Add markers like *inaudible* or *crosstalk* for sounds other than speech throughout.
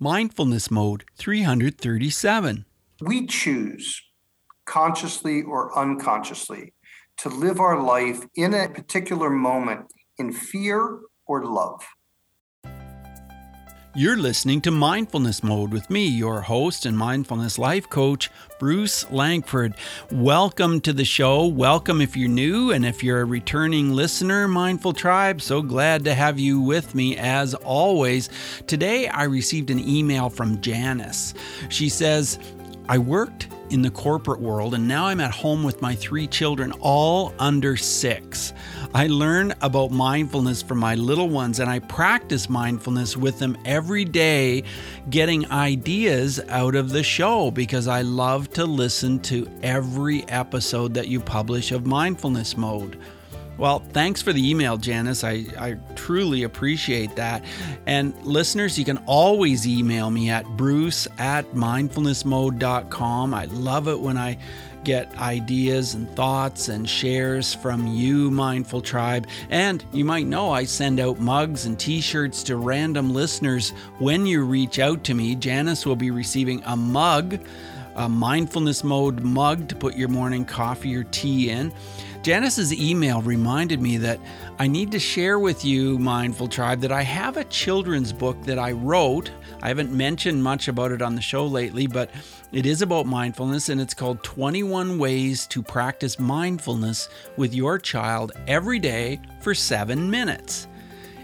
Mindfulness Mode 337. We choose, consciously or unconsciously, to live our life in a particular moment in fear or love. You're listening to Mindfulness Mode with me, your host and mindfulness life coach, Bruce Langford. Welcome to the show. Welcome if you're new, and if you're a returning listener, Mindful Tribe, so glad to have you with me as always. Today, I received an email from Janice. She says, I worked in the corporate world, and now I'm at home with my three children, all under six. I learn about mindfulness from my little ones, and I practice mindfulness with them every day, getting ideas out of the show because I love to listen to every episode that you publish of Mindfulness Mode. Well, thanks for the email, Janice. I, I truly appreciate that. And listeners, you can always email me at bruce at mindfulnessmode.com. I love it when I get ideas and thoughts and shares from you, Mindful Tribe. And you might know I send out mugs and t shirts to random listeners when you reach out to me. Janice will be receiving a mug, a mindfulness mode mug to put your morning coffee or tea in. Janice's email reminded me that I need to share with you, Mindful Tribe, that I have a children's book that I wrote. I haven't mentioned much about it on the show lately, but it is about mindfulness and it's called 21 Ways to Practice Mindfulness with Your Child Every Day for Seven Minutes.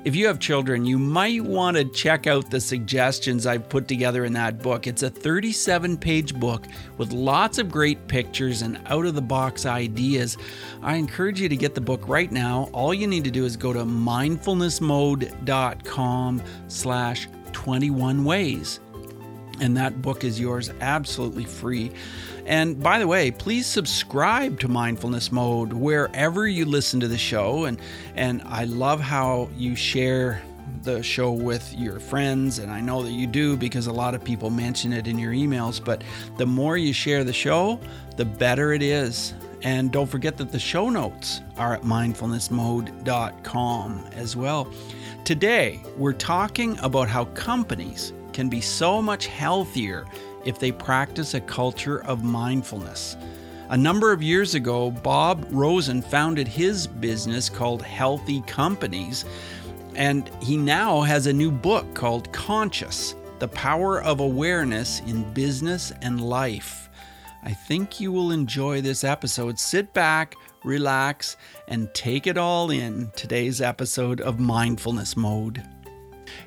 If you have children, you might want to check out the suggestions I've put together in that book. It's a 37 page book with lots of great pictures and out of the box ideas. I encourage you to get the book right now. All you need to do is go to mindfulnessmode.com slash 21 ways and that book is yours absolutely free. And by the way, please subscribe to Mindfulness Mode wherever you listen to the show. And and I love how you share the show with your friends, and I know that you do because a lot of people mention it in your emails. But the more you share the show, the better it is. And don't forget that the show notes are at mindfulnessmode.com as well. Today, we're talking about how companies can be so much healthier if they practice a culture of mindfulness. A number of years ago, Bob Rosen founded his business called Healthy Companies, and he now has a new book called Conscious The Power of Awareness in Business and Life. I think you will enjoy this episode. Sit back, relax, and take it all in today's episode of Mindfulness Mode.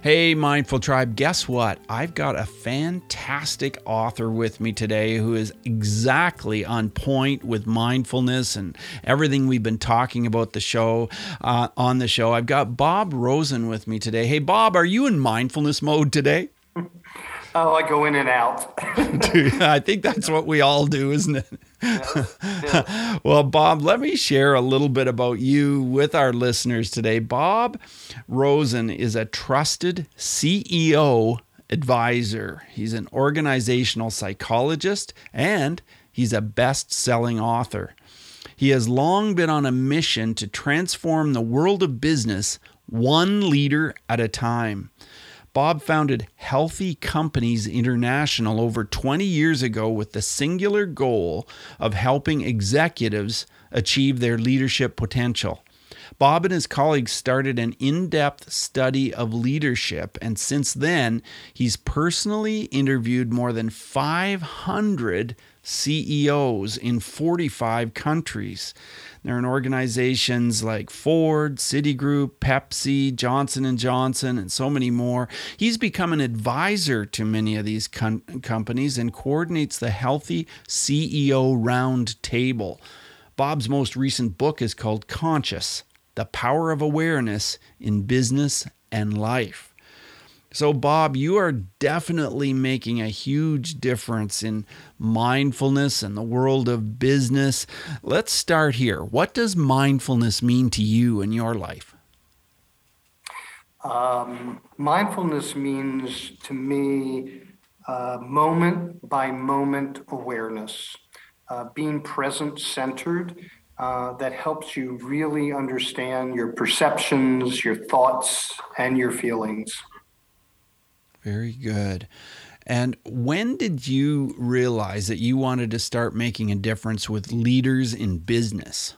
Hey, Mindful Tribe, guess what? I've got a fantastic author with me today who is exactly on point with mindfulness and everything we've been talking about the show uh, on the show. I've got Bob Rosen with me today. Hey, Bob, are you in mindfulness mode today? *laughs* Oh, I go in and out. *laughs* Dude, I think that's what we all do, isn't it? *laughs* well, Bob, let me share a little bit about you with our listeners today. Bob Rosen is a trusted CEO advisor. He's an organizational psychologist and he's a best selling author. He has long been on a mission to transform the world of business one leader at a time. Bob founded Healthy Companies International over 20 years ago with the singular goal of helping executives achieve their leadership potential. Bob and his colleagues started an in depth study of leadership, and since then, he's personally interviewed more than 500 CEOs in 45 countries. They're in organizations like Ford, Citigroup, Pepsi, Johnson & Johnson, and so many more. He's become an advisor to many of these com- companies and coordinates the Healthy CEO Round Table. Bob's most recent book is called Conscious The Power of Awareness in Business and Life. So, Bob, you are definitely making a huge difference in mindfulness and the world of business. Let's start here. What does mindfulness mean to you in your life? Um, mindfulness means to me uh, moment by moment awareness, uh, being present centered. Uh, that helps you really understand your perceptions, your thoughts, and your feelings. Very good. And when did you realize that you wanted to start making a difference with leaders in business?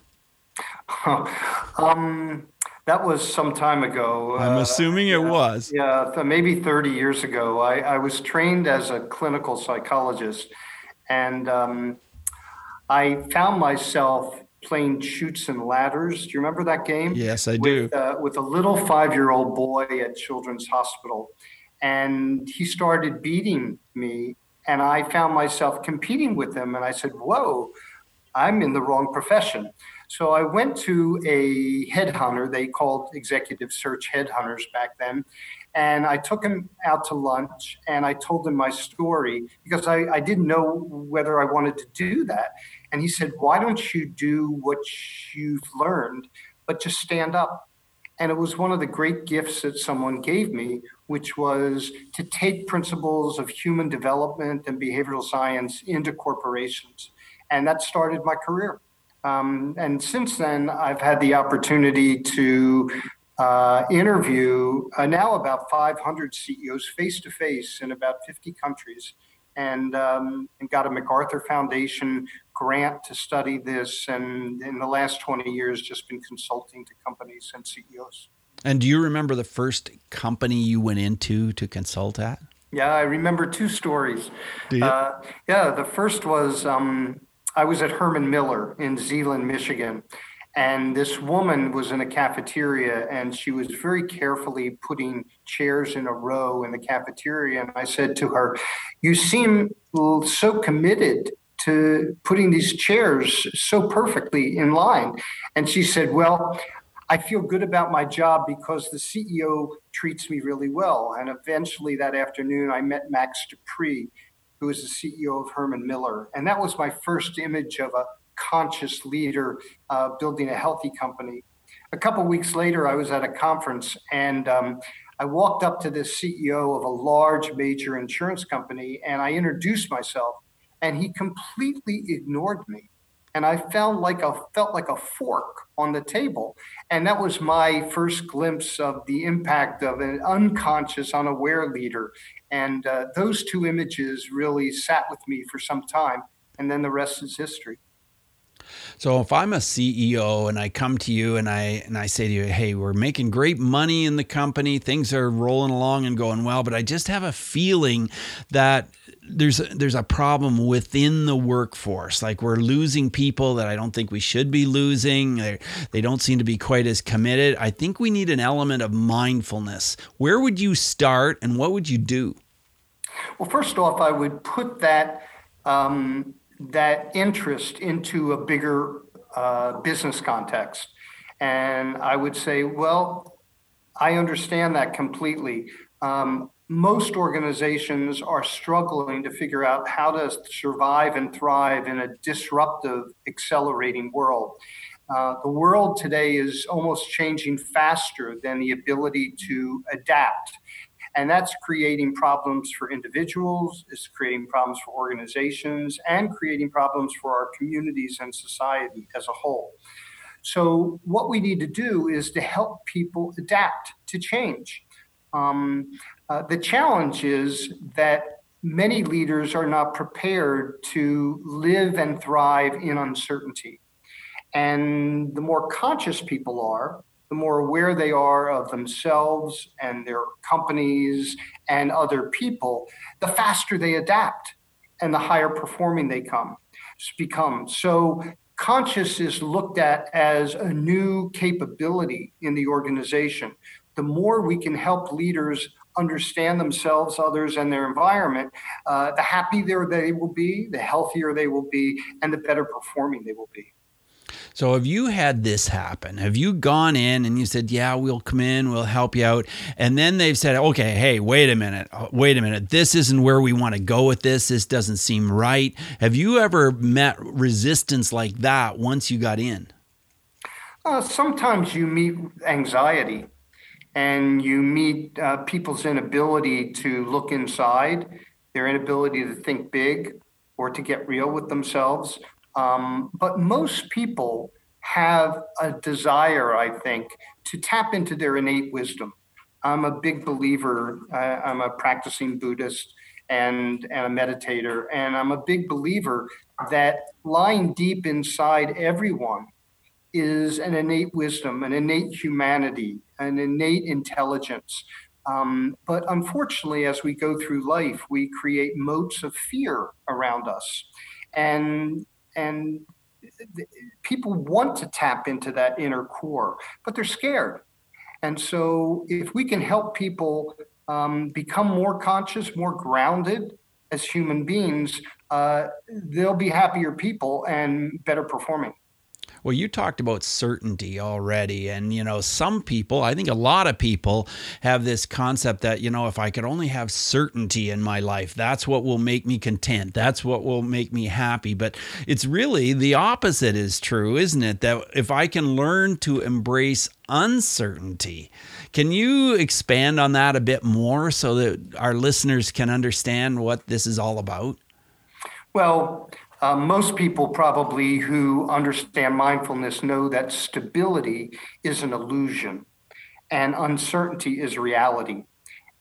*laughs* um, that was some time ago. I'm uh, assuming it was. Yeah, maybe 30 years ago. I, I, was trained as a clinical psychologist, and um, I found myself playing Chutes and Ladders. Do you remember that game? Yes, I with, do. Uh, with a little five year old boy at Children's Hospital. And he started beating me, and I found myself competing with him. And I said, Whoa, I'm in the wrong profession. So I went to a headhunter. They called executive search headhunters back then. And I took him out to lunch and I told him my story because I, I didn't know whether I wanted to do that. And he said, Why don't you do what you've learned, but just stand up? And it was one of the great gifts that someone gave me, which was to take principles of human development and behavioral science into corporations. And that started my career. Um, and since then, I've had the opportunity to uh, interview uh, now about 500 CEOs face to face in about 50 countries, and um, and got a MacArthur Foundation grant to study this. And in the last 20 years, just been consulting to companies and CEOs. And do you remember the first company you went into to consult at? Yeah, I remember two stories. Do you? Uh, yeah, the first was um, I was at Herman Miller in Zeeland, Michigan. And this woman was in a cafeteria and she was very carefully putting chairs in a row in the cafeteria. And I said to her, You seem so committed to putting these chairs so perfectly in line. And she said, Well, I feel good about my job because the CEO treats me really well. And eventually that afternoon, I met Max De Pree, who is the CEO of Herman Miller. And that was my first image of a conscious leader uh, building a healthy company. A couple weeks later, I was at a conference and um, I walked up to the CEO of a large major insurance company and I introduced myself, and he completely ignored me. And I felt like a felt like a fork on the table, and that was my first glimpse of the impact of an unconscious, unaware leader and uh, those two images really sat with me for some time. And then the rest is history. So if I'm a CEO and I come to you and I and I say to you, "Hey, we're making great money in the company. Things are rolling along and going well, but I just have a feeling that there's a, there's a problem within the workforce. Like we're losing people that I don't think we should be losing. They, they don't seem to be quite as committed. I think we need an element of mindfulness. Where would you start and what would you do? Well, first off, I would put that um, that interest into a bigger uh, business context, and I would say, well, I understand that completely. Um, most organizations are struggling to figure out how to survive and thrive in a disruptive, accelerating world. Uh, the world today is almost changing faster than the ability to adapt. And that's creating problems for individuals, it's creating problems for organizations, and creating problems for our communities and society as a whole. So, what we need to do is to help people adapt to change. Um, uh, the challenge is that many leaders are not prepared to live and thrive in uncertainty. And the more conscious people are, the more aware they are of themselves and their companies and other people, the faster they adapt and the higher performing they come become. So conscious is looked at as a new capability in the organization. The more we can help leaders understand themselves, others, and their environment, uh, the happier they will be, the healthier they will be, and the better performing they will be. So have you had this happen? Have you gone in and you said, "Yeah, we'll come in, we'll help you out," and then they've said, "Okay, hey, wait a minute, uh, wait a minute, this isn't where we want to go with this. This doesn't seem right." Have you ever met resistance like that once you got in? Uh, sometimes you meet anxiety, and you meet uh, people's inability to look inside, their inability to think big or to get real with themselves um, but most people have a desire, I think, to tap into their innate wisdom. I'm a big believer. I, I'm a practicing Buddhist and, and a meditator, and I'm a big believer that lying deep inside everyone is an innate wisdom, an innate humanity, an innate intelligence. Um, but unfortunately, as we go through life, we create moats of fear around us, and and people want to tap into that inner core, but they're scared. And so, if we can help people um, become more conscious, more grounded as human beings, uh, they'll be happier people and better performing. Well, you talked about certainty already. And, you know, some people, I think a lot of people have this concept that, you know, if I could only have certainty in my life, that's what will make me content. That's what will make me happy. But it's really the opposite is true, isn't it? That if I can learn to embrace uncertainty, can you expand on that a bit more so that our listeners can understand what this is all about? Well, uh, most people probably who understand mindfulness know that stability is an illusion and uncertainty is reality.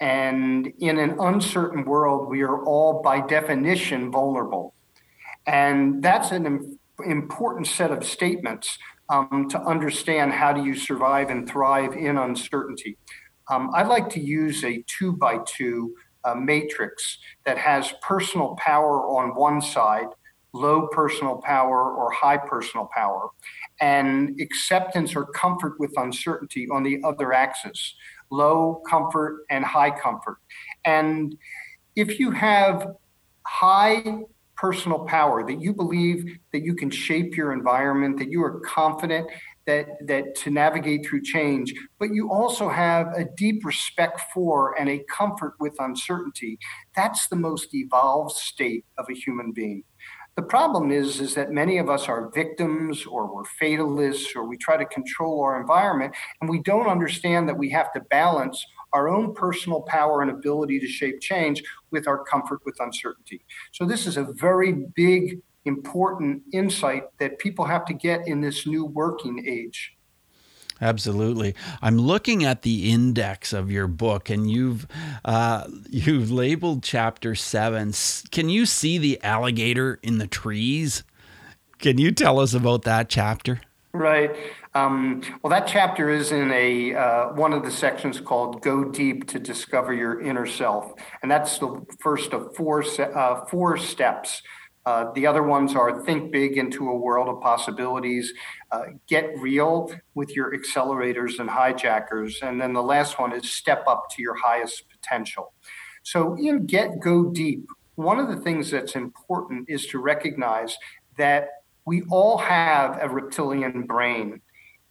And in an uncertain world, we are all by definition vulnerable. And that's an Im- important set of statements um, to understand how do you survive and thrive in uncertainty. Um, I like to use a two by two uh, matrix that has personal power on one side low personal power or high personal power, and acceptance or comfort with uncertainty on the other axis, low comfort and high comfort. And if you have high personal power, that you believe that you can shape your environment, that you are confident that that to navigate through change, but you also have a deep respect for and a comfort with uncertainty. That's the most evolved state of a human being. The problem is, is that many of us are victims or we're fatalists or we try to control our environment and we don't understand that we have to balance our own personal power and ability to shape change with our comfort with uncertainty. So this is a very big, important insight that people have to get in this new working age. Absolutely. I'm looking at the index of your book, and you've uh, you've labeled chapter seven. Can you see the alligator in the trees? Can you tell us about that chapter? Right. Um, well, that chapter is in a uh, one of the sections called "Go Deep to Discover Your Inner Self," and that's the first of four se- uh, four steps uh, the other ones are think big into a world of possibilities, uh, get real with your accelerators and hijackers. And then the last one is step up to your highest potential. So, in Get Go Deep, one of the things that's important is to recognize that we all have a reptilian brain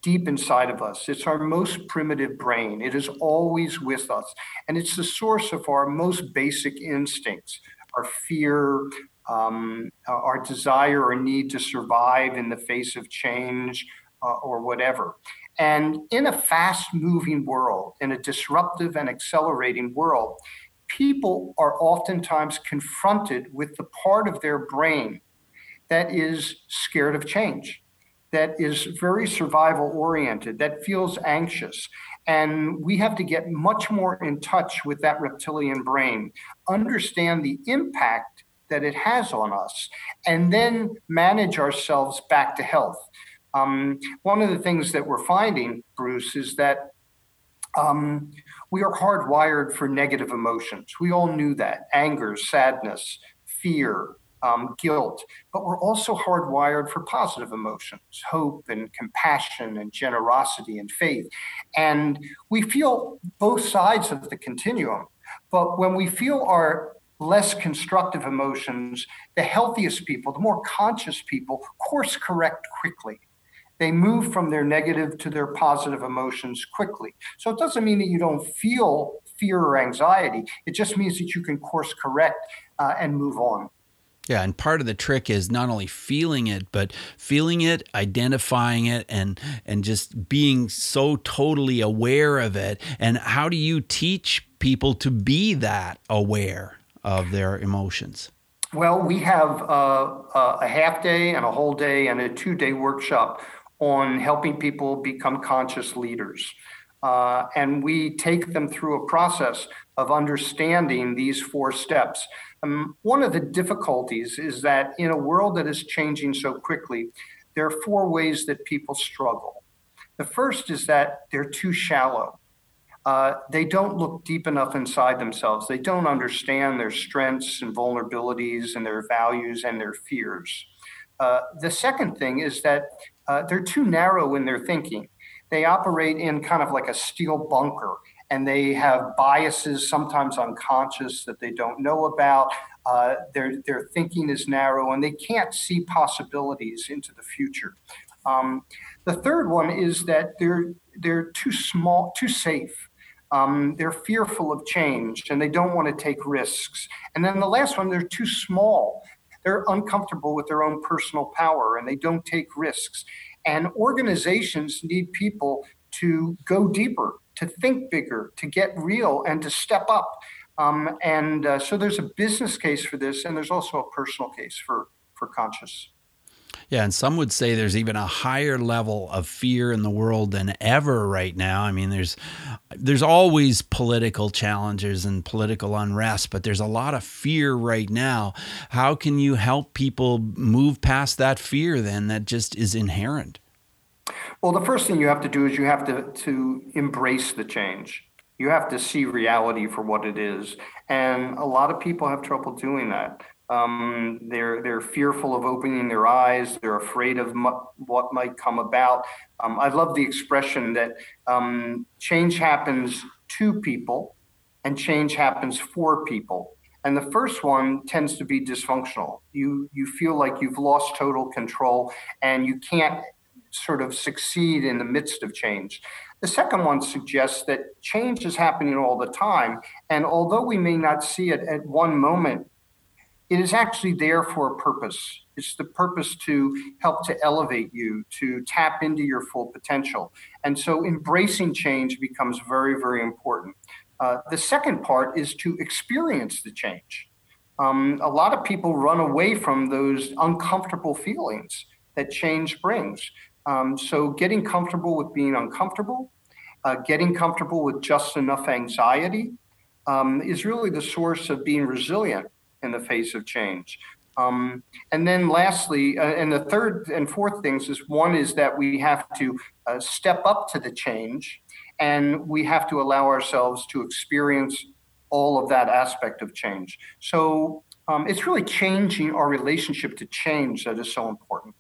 deep inside of us. It's our most primitive brain. It is always with us. And it's the source of our most basic instincts our fear, um, our desire or need to survive in the face of change uh, or whatever. And in a fast moving world, in a disruptive and accelerating world, people are oftentimes confronted with the part of their brain that is scared of change, that is very survival oriented, that feels anxious. And we have to get much more in touch with that reptilian brain, understand the impact that it has on us, and then manage ourselves back to health. Um, one of the things that we're finding, Bruce, is that um, we are hardwired for negative emotions. We all knew that anger, sadness, fear, um, guilt, but we're also hardwired for positive emotions, hope and compassion and generosity and faith. And we feel both sides of the continuum. But when we feel our less constructive emotions, the healthiest people, the more conscious people, course correct quickly. They move from their negative to their positive emotions quickly. So it doesn't mean that you don't feel fear or anxiety. It just means that you can course correct uh, and move on. Yeah, and part of the trick is not only feeling it, but feeling it, identifying it, and and just being so totally aware of it. And how do you teach people to be that aware? Of their emotions? Well, we have uh, uh, a half day and a whole day and a two day workshop on helping people become conscious leaders. Uh, and we take them through a process of understanding these four steps. Um, one of the difficulties is that in a world that is changing so quickly, there are four ways that people struggle. The first is that they're too shallow. Uh, they don't look deep enough inside themselves. They don't understand their strengths and vulnerabilities and their values and their fears. Uh, the second thing is that uh, they're too narrow in their thinking. They operate in kind of like a steel bunker and they have biases, sometimes unconscious, that they don't know about. Uh, their, their thinking is narrow and they can't see possibilities into the future. Um, the third one is that they're, they're too small, too safe. Um, they're fearful of change and they don't want to take risks. And then the last one, they're too small. They're uncomfortable with their own personal power and they don't take risks. And organizations need people to go deeper, to think bigger, to get real, and to step up. Um, and uh, so there's a business case for this, and there's also a personal case for, for conscious. Yeah, and some would say there's even a higher level of fear in the world than ever right now. I mean, there's there's always political challenges and political unrest, but there's a lot of fear right now. How can you help people move past that fear then that just is inherent? Well, the first thing you have to do is you have to to embrace the change. You have to see reality for what it is, and a lot of people have trouble doing that. Um, they're they're fearful of opening their eyes. They're afraid of mu- what might come about. Um, I love the expression that um, change happens to people, and change happens for people. And the first one tends to be dysfunctional. You you feel like you've lost total control, and you can't sort of succeed in the midst of change. The second one suggests that change is happening all the time, and although we may not see it at one moment it is actually there for a purpose. It's the purpose to help to elevate you, to tap into your full potential. And so embracing change becomes very, very important. Uh, the second part is to experience the change. Um, a lot of people run away from those uncomfortable feelings that change brings. Um, so getting comfortable with being uncomfortable, uh, getting comfortable with just enough anxiety um, is really the source of being resilient in the face of change. Um, and then lastly, uh, and the third and fourth things is one is that we have to uh, step up to the change and we have to allow ourselves to experience all of that aspect of change. So um, it's really changing our relationship to change that is so important.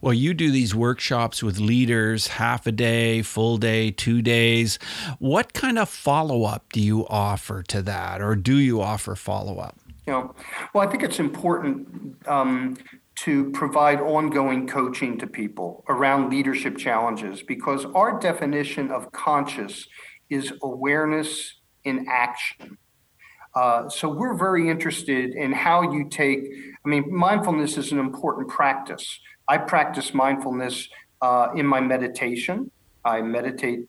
Well, you do these workshops with leaders, half a day, full day, two days. What kind of follow up do you offer to that, or do you offer follow up? You know, well, I think it's important um, to provide ongoing coaching to people around leadership challenges because our definition of conscious is awareness in action. Uh, so we're very interested in how you take. I mean, mindfulness is an important practice. I practice mindfulness uh, in my meditation. I meditate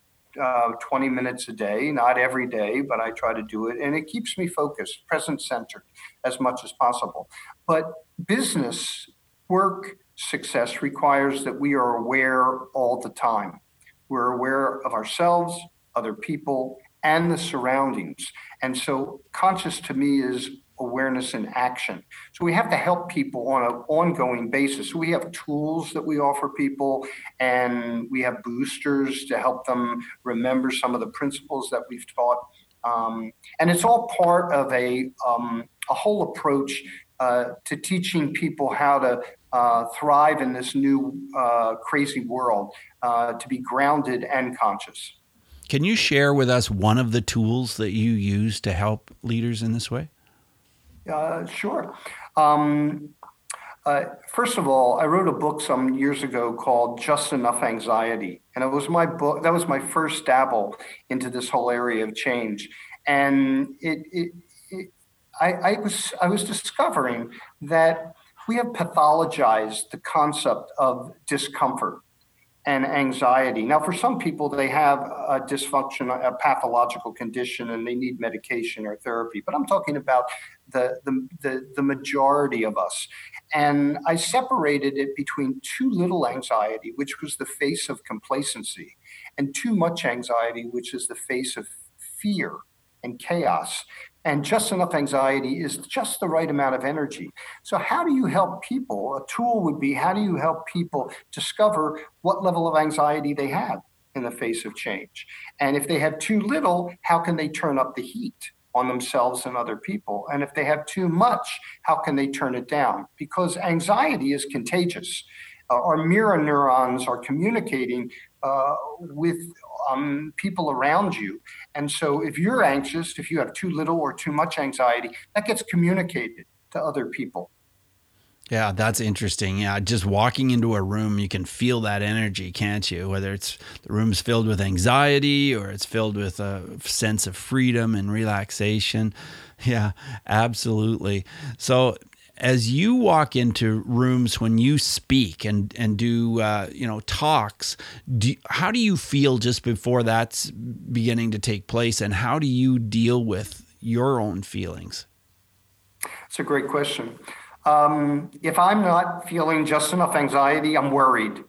uh, 20 minutes a day, not every day, but I try to do it. And it keeps me focused, present centered as much as possible. But business work success requires that we are aware all the time. We're aware of ourselves, other people, and the surroundings. And so, conscious to me is awareness and action. So we have to help people on an ongoing basis. So we have tools that we offer people, and we have boosters to help them remember some of the principles that we've taught. Um, and it's all part of a, um, a whole approach uh, to teaching people how to uh, thrive in this new uh, crazy world, uh, to be grounded and conscious. Can you share with us one of the tools that you use to help leaders in this way? Uh, sure. Um, uh, first of all, I wrote a book some years ago called Just Enough Anxiety. And it was my book, that was my first dabble into this whole area of change. And it, it, it I, I, was, I was discovering that we have pathologized the concept of discomfort and anxiety. Now, for some people, they have a dysfunction, a pathological condition, and they need medication or therapy. But I'm talking about the, the, the, the, majority of us. And I separated it between too little anxiety, which was the face of complacency, and too much anxiety, which is the face of fear and chaos. And just enough anxiety is just the right amount of energy. So, how do you help people? A tool would be how do you help people discover what level of anxiety they have in the face of change? And if they have too little, how can they turn up the heat? on themselves and other people. And if they have too much, how can they turn it down? Because anxiety is contagious. Our mirror neurons are communicating uh, with um, people around you. And so if you're anxious, if you have too little or too much anxiety, that gets communicated to other people. Yeah, that's interesting. Yeah, just walking into a room, you can feel that energy, can't you? Whether it's the room's filled with anxiety or it's filled with a sense of freedom and relaxation. *laughs* Yeah, absolutely. So, as you walk into rooms when you speak and and do uh, you know talks, do, how do you feel just before that's beginning to take place, and how do you deal with your own feelings? It's a great question. Um, if I'm not feeling just enough anxiety, I'm worried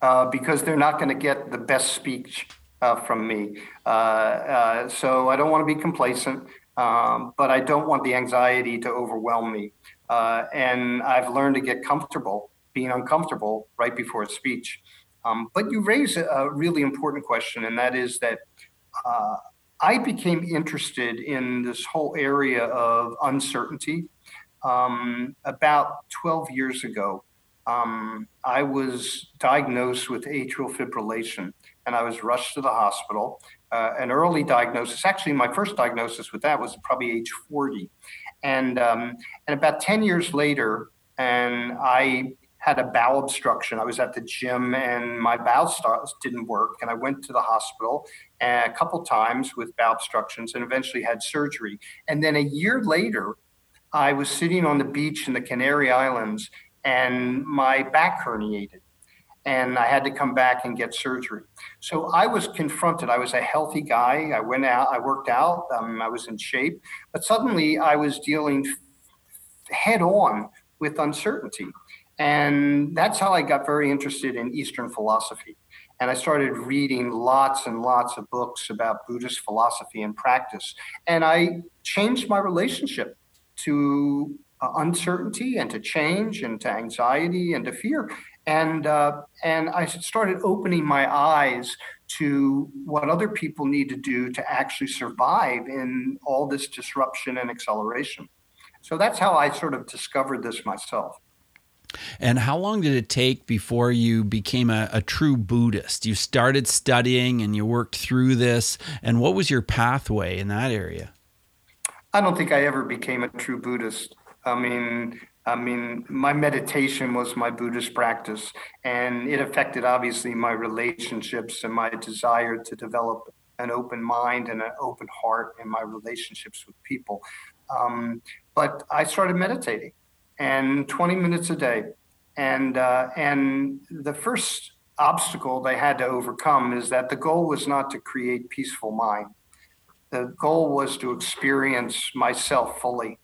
uh, because they're not going to get the best speech uh, from me. Uh, uh, so I don't want to be complacent, um, but I don't want the anxiety to overwhelm me. Uh, and I've learned to get comfortable being uncomfortable right before a speech. Um, but you raise a, really important question, and that is that uh, I became interested in this whole area of uncertainty um, about 12 years ago. Um, I was diagnosed with atrial fibrillation and I was rushed to the hospital. Uh, an early diagnosis, actually, my first diagnosis with that was probably age 40. And, um, and about 10 years later, and I had a bowel obstruction. I was at the gym and my bowel starts didn't work. And I went to the hospital a couple times with bowel obstructions and eventually had surgery. And then a year later, I was sitting on the beach in the Canary Islands and my back herniated and I had to come back and get surgery. So I was confronted. I was a healthy guy. I went out, I worked out, um, I was in shape, but suddenly I was dealing head on with uncertainty. And that's how I got very interested in Eastern philosophy. And I started reading lots and lots of books about Buddhist philosophy and practice. And I changed my relationship to uh, uncertainty and to change and to anxiety and to fear and uh, and I started opening my eyes to what other people need to do to actually survive in all this disruption and acceleration. So that's how I sort of discovered this myself. And how long did it take before you became a, a, true Buddhist? You started studying and you worked through this. And what was your pathway in that area? I don't think I ever became a true Buddhist. I mean, I mean, my meditation was my Buddhist practice, and it affected obviously my relationships and my desire to develop an open mind and an open heart in my relationships with people. Um, but I started meditating, and 20 minutes a day, and uh, and the first obstacle they had to overcome is that the goal was not to create peaceful mind. The goal was to experience myself fully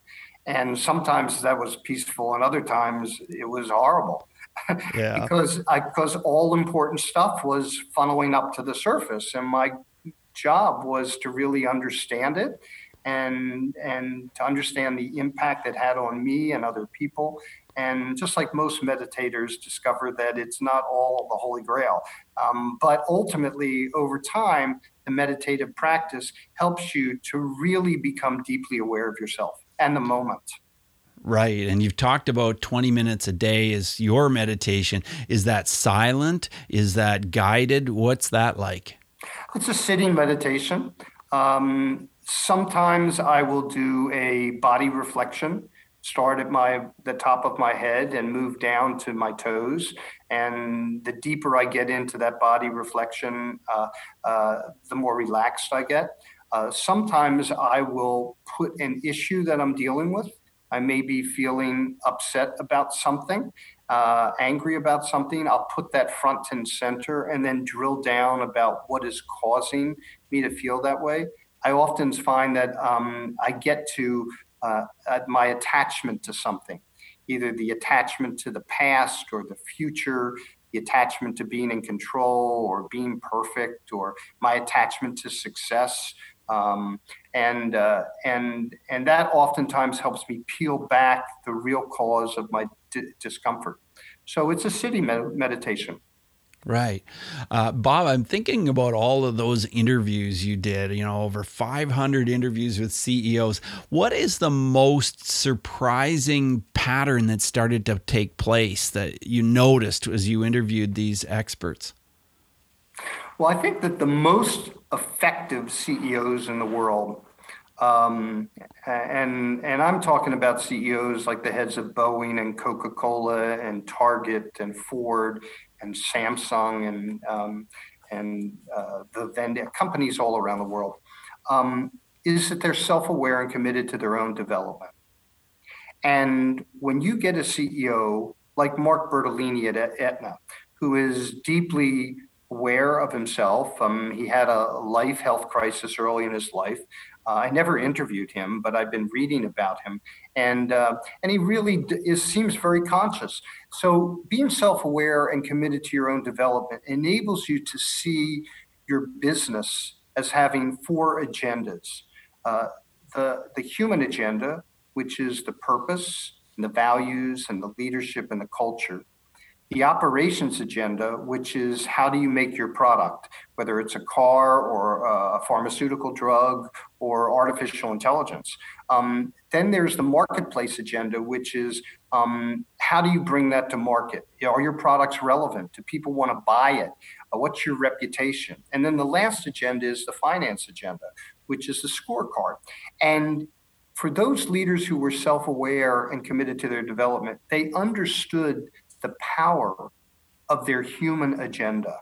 and sometimes that was peaceful and other times it was horrible. *laughs* Yeah. because I, because all important stuff was funneling up to the surface and my job was to really understand it and and to understand the impact it had on me and other people. And just like most meditators discover that it's not all the holy grail. Um, but ultimately over time the meditative practice helps you to really become deeply aware of yourself and the moment. Right. And you've talked about 20 minutes a day is your meditation. Is that silent? Is that guided? What's that like? It's a sitting meditation. Um, sometimes I will do a body reflection, start at my the top of my head and move down to my toes. And the deeper I get into that body reflection, uh, uh, the more relaxed I get. Uh, sometimes I will put an issue that I'm dealing with. I may be feeling upset about something, uh, angry about something. I'll put that front and center and then drill down about what is causing me to feel that way. I often find that um, I get to uh, my attachment to something, either the attachment to the past or the future, the attachment to being in control or being perfect or my attachment to success. Um, and uh, and and that oftentimes helps me peel back the real cause of my d- discomfort. So it's a city med- meditation. Right. Uh, Bob, I'm thinking about all of those interviews you did, you know, over 500 interviews with CEOs. What is the most surprising pattern that started to take place that you noticed as you interviewed these experts? Well, I think that the most effective CEOs in the world um, and and I'm talking about CEOs like the heads of Boeing and Coca-Cola and Target and Ford and Samsung and um, and uh, the vendor companies all around the world, um, is that they're self-aware and committed to their own development. And when you get a CEO like Mark Bertolini at Aetna, who is deeply aware of himself, um, he had a life health crisis early in his life. Uh, I never interviewed him, but I've been reading about him, and uh, and he really is seems very conscious. So being self-aware and committed to your own development enables you to see your business as having four agendas: uh, the the human agenda, which is the purpose and the values and the leadership and the culture the operations agenda, which is how do you make your product, whether it's a car or a pharmaceutical drug or artificial intelligence. Um, then there's the marketplace agenda, which is um, how do you bring that to market? Are your products relevant? Do people want to buy it? Uh, what's your reputation? And then the last agenda is the finance agenda, which is the scorecard. And for those leaders who were self aware and committed to their development, they understood the power of their human agenda.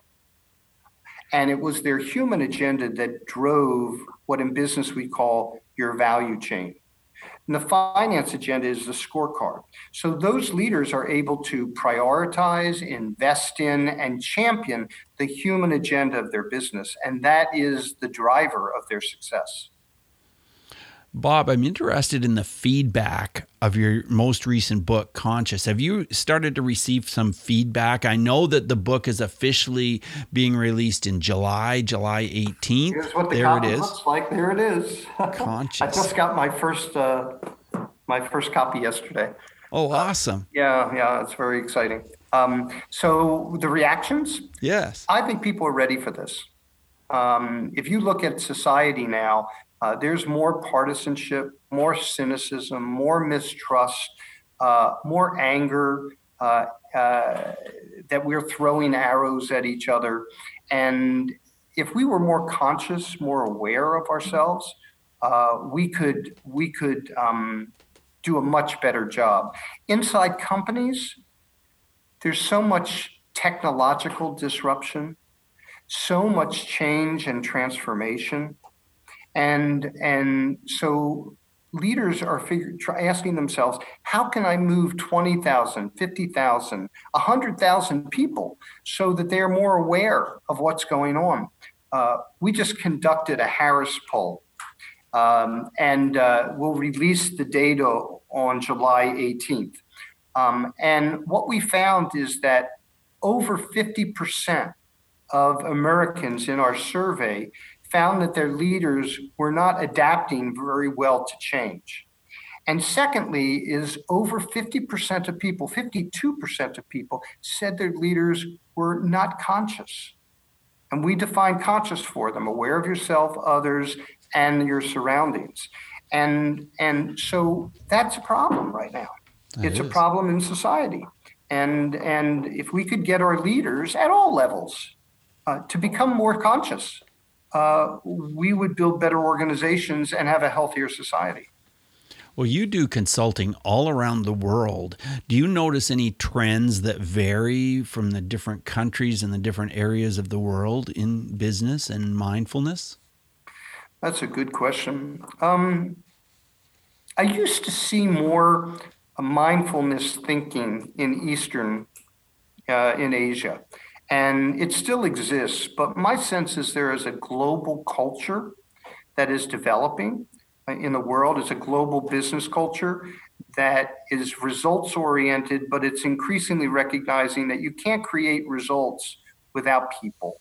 And it was their human agenda that drove what in business we call your value chain. And the finance agenda is the scorecard. So those leaders are able to prioritize, invest in, and champion the human agenda of their business. And that is the driver of their success. Bob, I'm interested in the feedback of your most recent book, Conscious. Have you started to receive some feedback? I know that the book is officially being released in July, July 18th. Here's what the there it is. looks like. There it is. *laughs* Conscious. I just got my first uh, my first copy yesterday. Oh, awesome! Uh, yeah, yeah, it's very exciting. Um, so the reactions? Yes. I think people are ready for this. Um, if you look at society now, uh, there's more partisanship, more cynicism, more mistrust, uh, more anger uh, uh, that we're throwing arrows at each other. And if we were more conscious, more aware of ourselves, uh, we could we could um, do a much better job. Inside companies, there's so much technological disruption, so much change and transformation and and so leaders are figure, try, asking themselves, how can I move 20,000, 50,000, 100,000 people so that they're more aware of what's going on? Uh, we just conducted a Harris poll, um, and uh, we'll release the data on July 18th. Um, and what we found is that over 50% of Americans in our survey found that their leaders were not adapting very well to change. And secondly, is over 50% of people, 52% of people said their leaders were not conscious. And we define conscious for them, aware of yourself, others, and your surroundings. And and so that's a problem right now. That it's is. a problem in society. And and if we could get our leaders at all levels uh, to become more conscious uh, we would build better organizations and have a healthier society. Well, you do consulting all around the world. Do you notice any trends that vary from the different countries and the different areas of the world in business and mindfulness? That's a good question. Um, I used to see more mindfulness thinking in Eastern, uh, in Asia and it still exists. But my sense is there is a global culture that is developing in the world. It's a global business culture that is results oriented, but it's increasingly recognizing that you can't create results without people.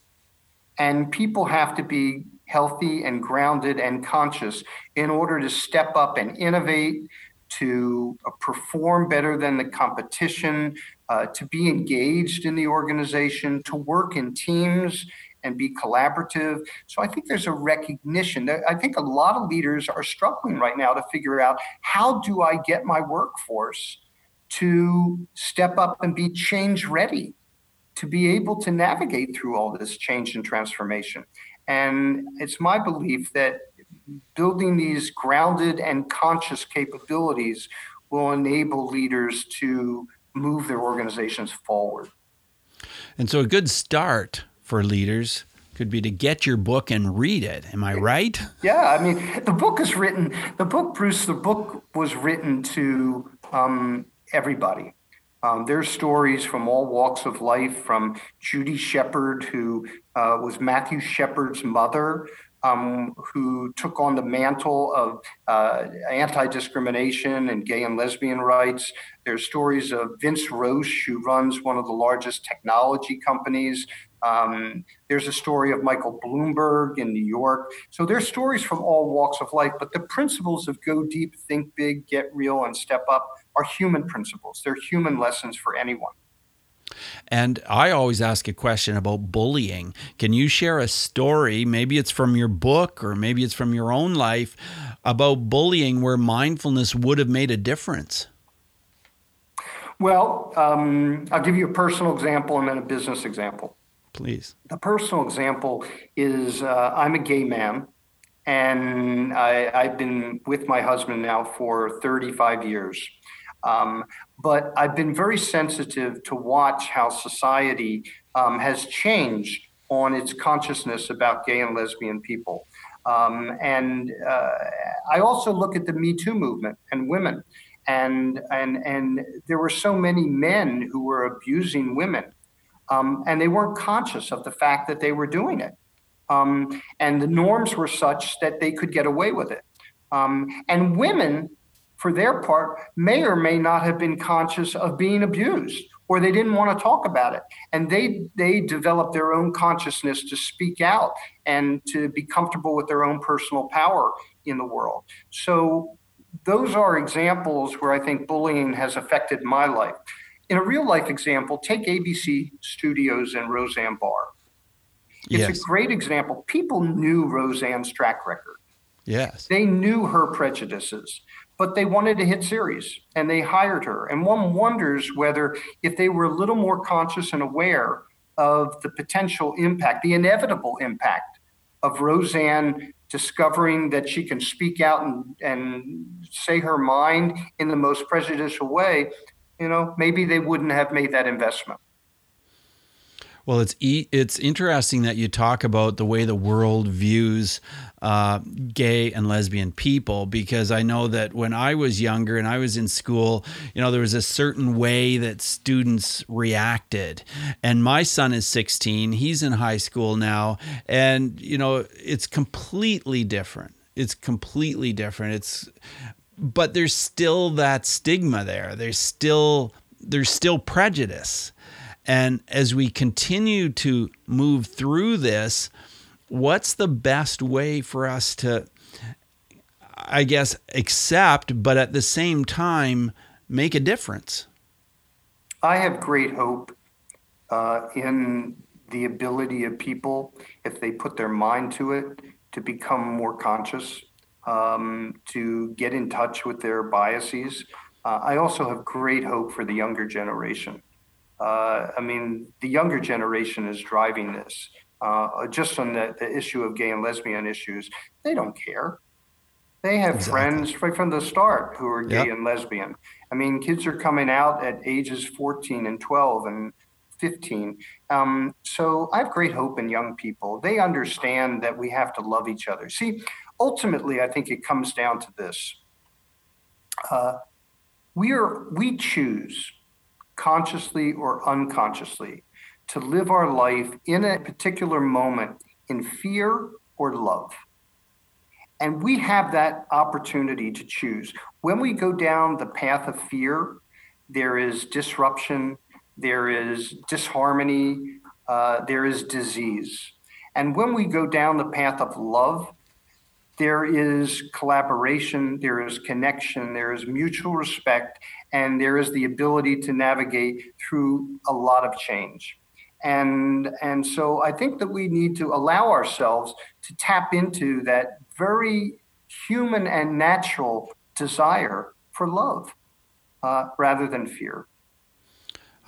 And people have to be healthy and grounded and conscious in order to step up and innovate, to uh, perform better than the competition, uh, to be engaged in the organization, to work in teams and be collaborative. So I think there's a recognition that I think a lot of leaders are struggling right now to figure out how do I get my workforce to step up and be change ready, to be able to navigate through all this change and transformation. And it's my belief that building these grounded and conscious capabilities will enable leaders to move their organizations forward. And so, a good start for leaders could be to get your book and read it. Am I right? Yeah, I mean, the book is written, the book, Bruce, the book was written to um, everybody. Um, there's stories from all walks of life, from Judy Shepard, who uh, was Matthew Shepard's mother, um, who took on the mantle of uh, anti discrimination and gay and lesbian rights. There's stories of Vince Roche, who runs one of the largest technology companies. Um, there's a story of Michael Bloomberg in New York. So there's stories from all walks of life, but the principles of go deep, think big, get real, and step up are human principles. They're human lessons for anyone. And I always ask a question about bullying. Can you share a story? Maybe it's from your book or maybe it's from your own life about bullying where mindfulness would have made a difference. Well, um, I'll give you a personal example and then a business example. Please. The personal example is uh, I'm a gay man, and I, I've been with my husband now for 35 years. Um, but I've been very sensitive to watch how society um, has changed on its consciousness about gay and lesbian people. Um, and uh, I also look at the Me Too movement and women. And, and, and there were so many men who were abusing women, um, and they weren't conscious of the fact that they were doing it. Um, and the norms were such that they could get away with it. Um, and women for their part, may or may not have been conscious of being abused or they didn't want to talk about it. And they they developed their own consciousness to speak out and to be comfortable with their own personal power in the world. So those are examples where I think bullying has affected my life. In a real life example, take ABC Studios and Roseanne Barr. It's yes. a great example. People knew Roseanne's track record. Yes. They knew her prejudices but they wanted to hit series and they hired her. And one wonders whether, if they were a little more conscious and aware of the potential impact, the inevitable impact of Roseanne discovering that she can speak out and, and say her mind in the most prejudicial way, you know, maybe they wouldn't have made that investment. Well, it's it's interesting that you talk about the way the world views uh, gay and lesbian people because I know that when I was younger and I was in school, you know, there was a certain way that students reacted. And my son is 16; he's in high school now, and you know, it's completely different. It's completely different. It's but there's still that stigma there. There's still there's still prejudice and as we continue to move through this, what's the best way for us to, I guess, accept, but at the same time, make a difference? I have great hope uh, in the ability of people, if they put their mind to it, to become more conscious, um, to get in touch with their biases. Uh, I also have great hope for the younger generation. Uh, I mean, the younger generation is driving this. Uh, just on the, the issue of gay and lesbian issues, they don't care. They have exactly. friends right from the start who are gay yep. and lesbian. I mean, kids are coming out at ages 14 and 12 and 15. Um, so I have great hope in young people. They understand that we have to love each other. See, ultimately, I think it comes down to this. Uh, we are we choose consciously or unconsciously, to live our life in a particular moment in fear or love. And we have that opportunity to choose. When we go down the path of fear, there is disruption, there is disharmony, uh, there is disease. And when we go down the path of love, there is collaboration, there is connection, there is mutual respect, and there is the ability to navigate through a lot of change. And, and so I think that we need to allow ourselves to tap into that very human and natural desire for love uh, rather than fear.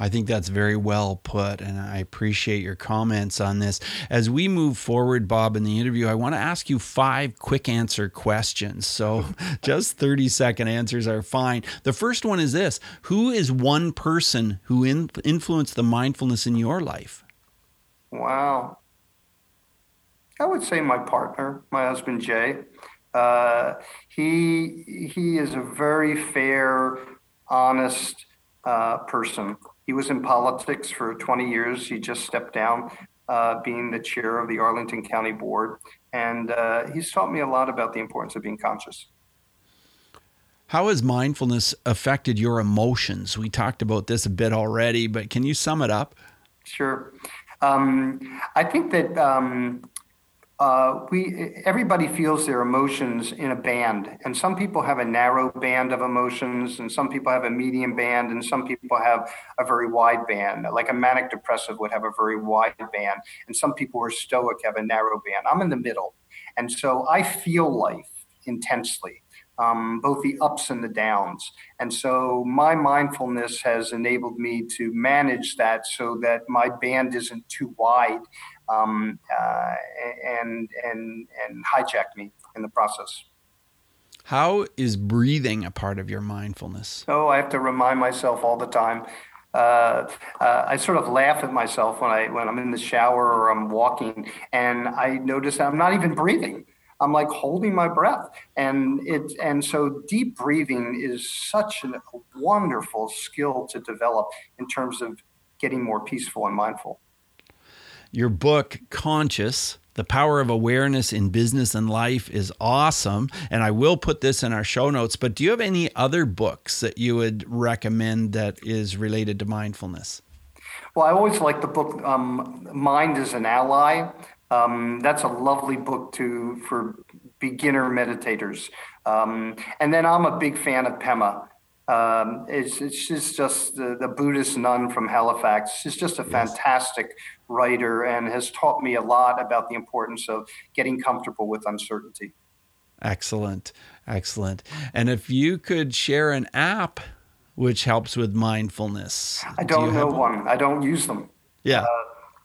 I think that's very well put, and I appreciate your comments on this. As we move forward, Bob, in the interview, I want to ask you five quick answer questions. So *laughs* just 30 second answers are fine. The first one is this Who is one person who in- influenced the mindfulness in your life? Wow. I would say my partner, my husband Jay. Uh, he he is a very fair, honest uh, person. He was in politics for 20 years. He just stepped down, uh, being the chair of the Arlington County Board, and uh, he's taught me a lot about the importance of being conscious. How has mindfulness affected your emotions? We talked about this a bit already, but can you sum it up? Sure. Um, I think that um, uh, we everybody feels their emotions in a band, and some people have a narrow band of emotions, and some people have a medium band, and some people have a very wide band. Like a manic depressive would have a very wide band, and some people who are stoic have a narrow band. I'm in the middle, and so I feel life intensely. Um, both the ups and the downs. And so my mindfulness has enabled me to manage that so that my band isn't too wide um, uh, and and and hijack me in the process. How is breathing a part of your mindfulness? Oh, I have to remind myself all the time. Uh, uh, I sort of laugh at myself when I when I'm in the shower or I'm walking, and I notice that I'm not even breathing. I'm like holding my breath, and it and so deep breathing is such a wonderful skill to develop in terms of getting more peaceful and mindful. Your book, Conscious, the power of awareness in business and life is awesome. And I will put this in our show notes. But do you have any other books that you would recommend that is related to mindfulness? Well, I always like the book um, Mind is an Ally. Um, that's a lovely book to for beginner meditators. Um, and then I'm a big fan of Pema. Um, it's, it's just, just the, the Buddhist nun from Halifax. She's just a fantastic writer and has taught me a lot about the importance of getting comfortable with uncertainty. Excellent. Excellent. And if you could share an app which helps with mindfulness, I don't do know one? one? I don't use them. Yeah.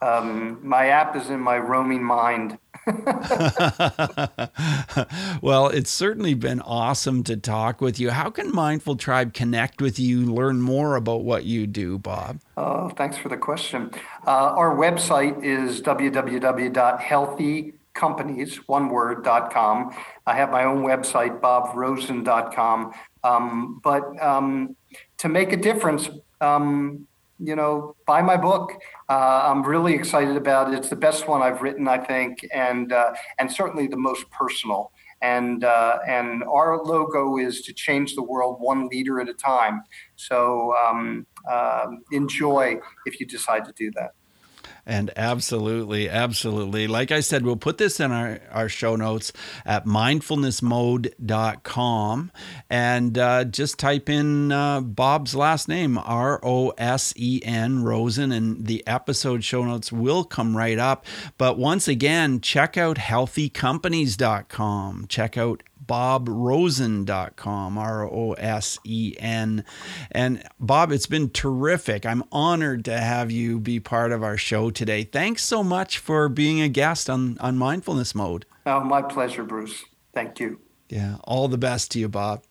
Uh, um, my app is in my roaming mind. *laughs* well, it's certainly been awesome to talk with you. How can Mindful Tribe connect with you, learn more about what you do, Bob? Oh, thanks for the question. Uh, our website is www.healthycompanies, one word, dot com. I have my own website, bobrosen.com. Um, but um, to make a difference, um, you know, buy my book. Uh, I'm really excited about it. It's the best one I've written, I think, and uh, and certainly the most personal. And uh, and our logo is to change the world one leader at a time. So um, um enjoy if you decide to do that. And absolutely, absolutely. Like I said, we'll put this in our, our show notes at mindfulnessmode.com and uh, just type in uh, Bob's last name, R O S E N, Rosen, and the episode show notes will come right up. But once again, check out healthycompanies.com. Check out bobrosen.com, R O S E N. And Bob, it's been terrific. I'm honored to have you be part of our show today. Thanks so much for being a guest on, on Mindfulness Mode. Oh, my pleasure, Bruce. Thank you. Yeah, all the best to you, Bob.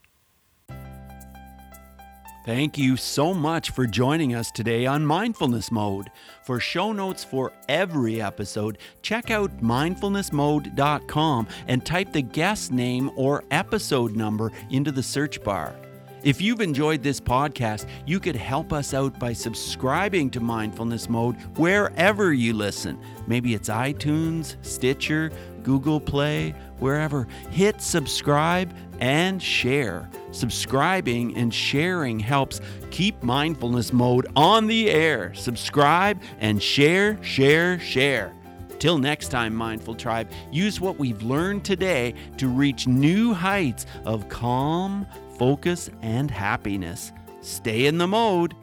Thank you so much for joining us today on Mindfulness Mode. For show notes for every episode, check out mindfulnessmode.com and type the guest name or episode number into the search bar. If you've enjoyed this podcast, you could help us out by subscribing to Mindfulness Mode wherever you listen. Maybe it's iTunes, Stitcher, Google Play, wherever. Hit subscribe and share. Subscribing and sharing helps keep mindfulness mode on the air. Subscribe and share, share, share. Till next time, Mindful Tribe, use what we've learned today to reach new heights of calm, focus, and happiness. Stay in the mode